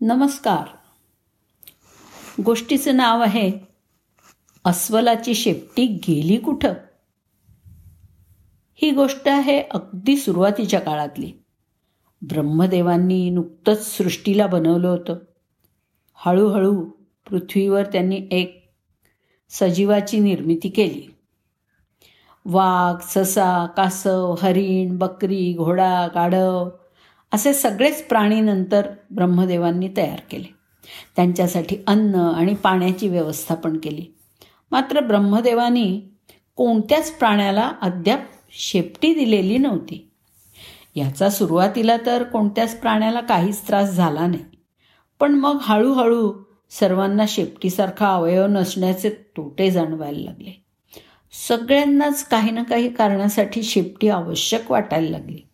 नमस्कार. गोष्टीचं नाव आहे अस्वलाची शेपटी गेली कुठं? ही गोष्ट आहे अगदी सुरुवातीच्या काळातली. ब्रह्मदेवांनी नुकतंच सृष्टीला बनवलं होतं. हळूहळू पृथ्वीवर त्यांनी एक सजीवाची निर्मिती केली. वाघ ससा कासव हरिण बकरी घोडा गाढव असे सगळेच प्राणी नंतर ब्रह्मदेवांनी तयार केले. त्यांच्यासाठी अन्न आणि पाण्याची व्यवस्था पण केली. मात्र ब्रह्मदेवानी कोणत्याच प्राण्याला अद्याप शेपटी दिलेली नव्हती. याचा सुरुवातीला तर कोणत्याच प्राण्याला काहीच त्रास झाला नाही. पण मग हळूहळू सर्वांना शेपटीसारखा अवयव नसण्याचे तोटे जाणवायला लागले. सगळ्यांनाच काही ना काही कारणासाठी शेपटी आवश्यक वाटायला लागली.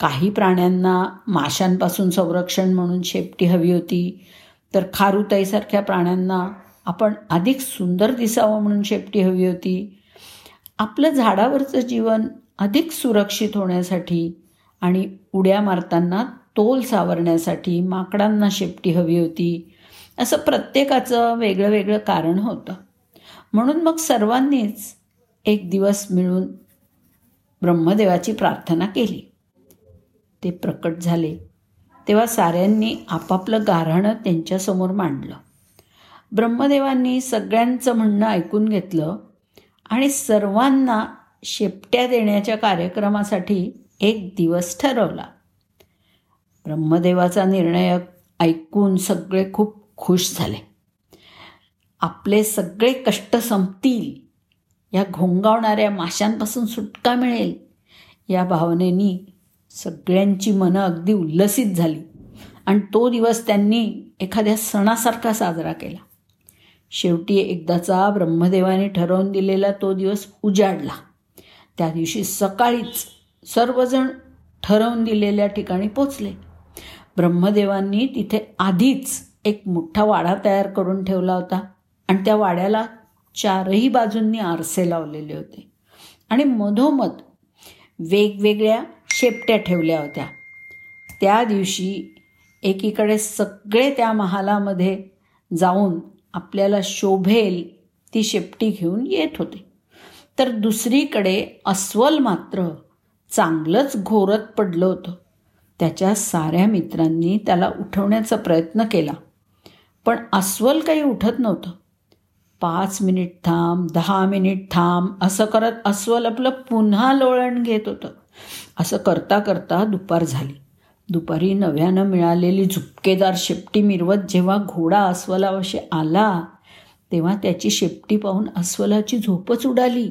काही प्राण्यांना माशांपासून संरक्षण म्हणून शेपटी हवी होती. तर खारुताईसारख्या प्राण्यांना आपण अधिक सुंदर दिसावं म्हणून शेपटी हवी होती. आपलं झाडावरचं जीवन अधिक सुरक्षित होण्यासाठी आणि उड्या मारताना तोल सावरण्यासाठी माकडांना शेपटी हवी होती. असं प्रत्येकाचं वेगळं वेगळं कारण होतं. म्हणून मग सर्वांनीच एक दिवस मिळून ब्रह्मदेवाची प्रार्थना केली. ते प्रकट झाले. तेव्हा साऱ्यांनी आपापलं गारहाणं त्यांच्यासमोर मांडलं. ब्रह्मदेवांनी सगळ्यांचं म्हणणं ऐकून घेतलं आणि सर्वांना शेपट्या देण्याच्या कार्यक्रमासाठी एक दिवस ठरवला. ब्रह्मदेवाचा निर्णय ऐकून सगळे खूप खुश झाले. आपले सगळे कष्ट संपतील. या घोंगावणाऱ्या माशांपासून सुटका मिळेल. या भावनेनी सगळ्यांची मनं अगदी उल्लसित झाली. आणि तो दिवस त्यांनी एखाद्या सणासारखा साजरा केला. शेवटी एकदाचा ब्रह्मदेवाने ठरवून दिलेला तो दिवस उजाडला. त्या दिवशी सकाळीच सर्वजण ठरवून दिलेल्या ठिकाणी पोचले. ब्रह्मदेवांनी तिथे आधीच एक मोठा वाडा तयार करून ठेवला होता आणि त्या वाड्याला चारही बाजूंनी आरसे लावलेले होते. आणि मधोमध वेगवेगळ्या शेपट्या ठेवल्या होत्या. त्या दिवशी एकीकडे सगळे त्या महालामध्ये जाऊन आपल्याला शोभेल ती शेपटी घेऊन येत होते. तर दुसरीकडे अस्वल मात्र चांगलंच घोरत पडलं होतं. त्याच्या साऱ्या मित्रांनी त्याला उठवण्याचा प्रयत्न केला. पण अस्वल काही उठत नव्हतं. पाच मिनिट थांब दहा मिनिट थांब असं करत अस्वल आपलं पुन्हा लोळण घेत होतं. असं करता करता दुपार झाली. दुपारी नव्यानं मिळालेली झुपकेदार शेपटी मिरवत जेव्हा घोडा अस्वलावशी आला तेव्हा त्याची शेपटी पाहून अस्वलाची झोपच उडाली.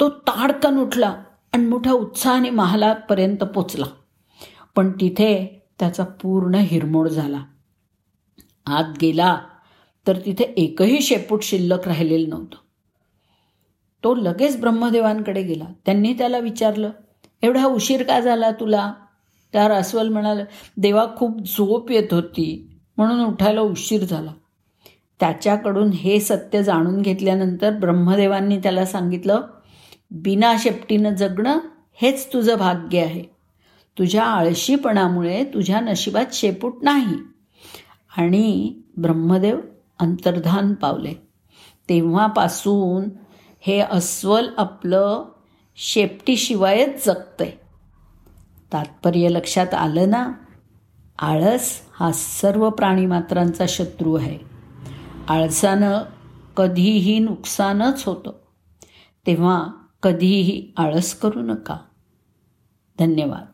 तो ताडकन उठला आणि मोठ्या उत्साहाने महालापर्यंत पोचला. पण तिथे त्याचा पूर्ण हिरमोड झाला. आत गेला तर तिथे एकही शेपूट शिल्लक राहिलेलं नव्हतं. तो लगेच ब्रह्मदेवांकडे गेला. त्यांनी त्याला विचारलं एवढा उशीर का झाला तुला? त्यावर अस्वल म्हणाल देवा खूप झोप येत होती. म्हणून उठायला उशीर झाला. त्याच्याकडून हे सत्य जाणून घेतल्यानंतर ब्रह्मदेवांनी त्याला सांगितलं बिना शेपटीनं जगणं हेच तुझं भाग्य आहे. तुझ्या आळशीपणामुळे तुझ्या नशिबात शेपूट नाही. आणि ब्रह्मदेव अंतर्धान पावले. तेव्हापासून हे अस्वल आपलं शेपटीशिवायच जगतंय. तात्पर्य लक्षात आलं ना? आळस हा सर्व प्राणीमात्रांचा शत्रू आहे. आळसानं कधीही नुकसानच होतं. तेव्हा कधीही आळस करू नका. धन्यवाद.